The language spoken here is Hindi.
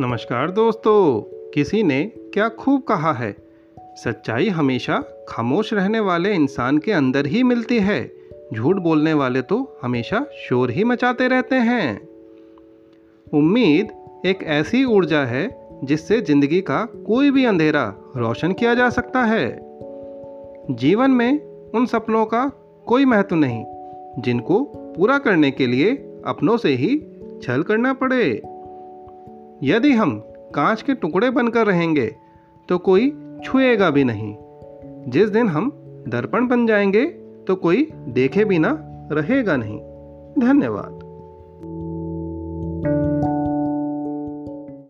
नमस्कार दोस्तों, किसी ने क्या खूब कहा है? सच्चाई हमेशा खामोश रहने वाले इंसान के अंदर ही मिलती है। झूठ बोलने वाले तो हमेशा शोर ही मचाते रहते हैं। उम्मीद एक ऐसी ऊर्जा है जिससे ज़िंदगी का कोई भी अंधेरा रोशन किया जा सकता है। जीवन में उन सपनों का कोई महत्व नहीं, जिनको पूरा करने के लिए अपनों से ही छल करना पड़े। यदि हम कांच के टुकड़े बनकर रहेंगे तो कोई छुएगा भी नहीं। जिस दिन हम दर्पण बन जाएँगे तो कोई देखे बिना रहेगा नहीं। धन्यवाद।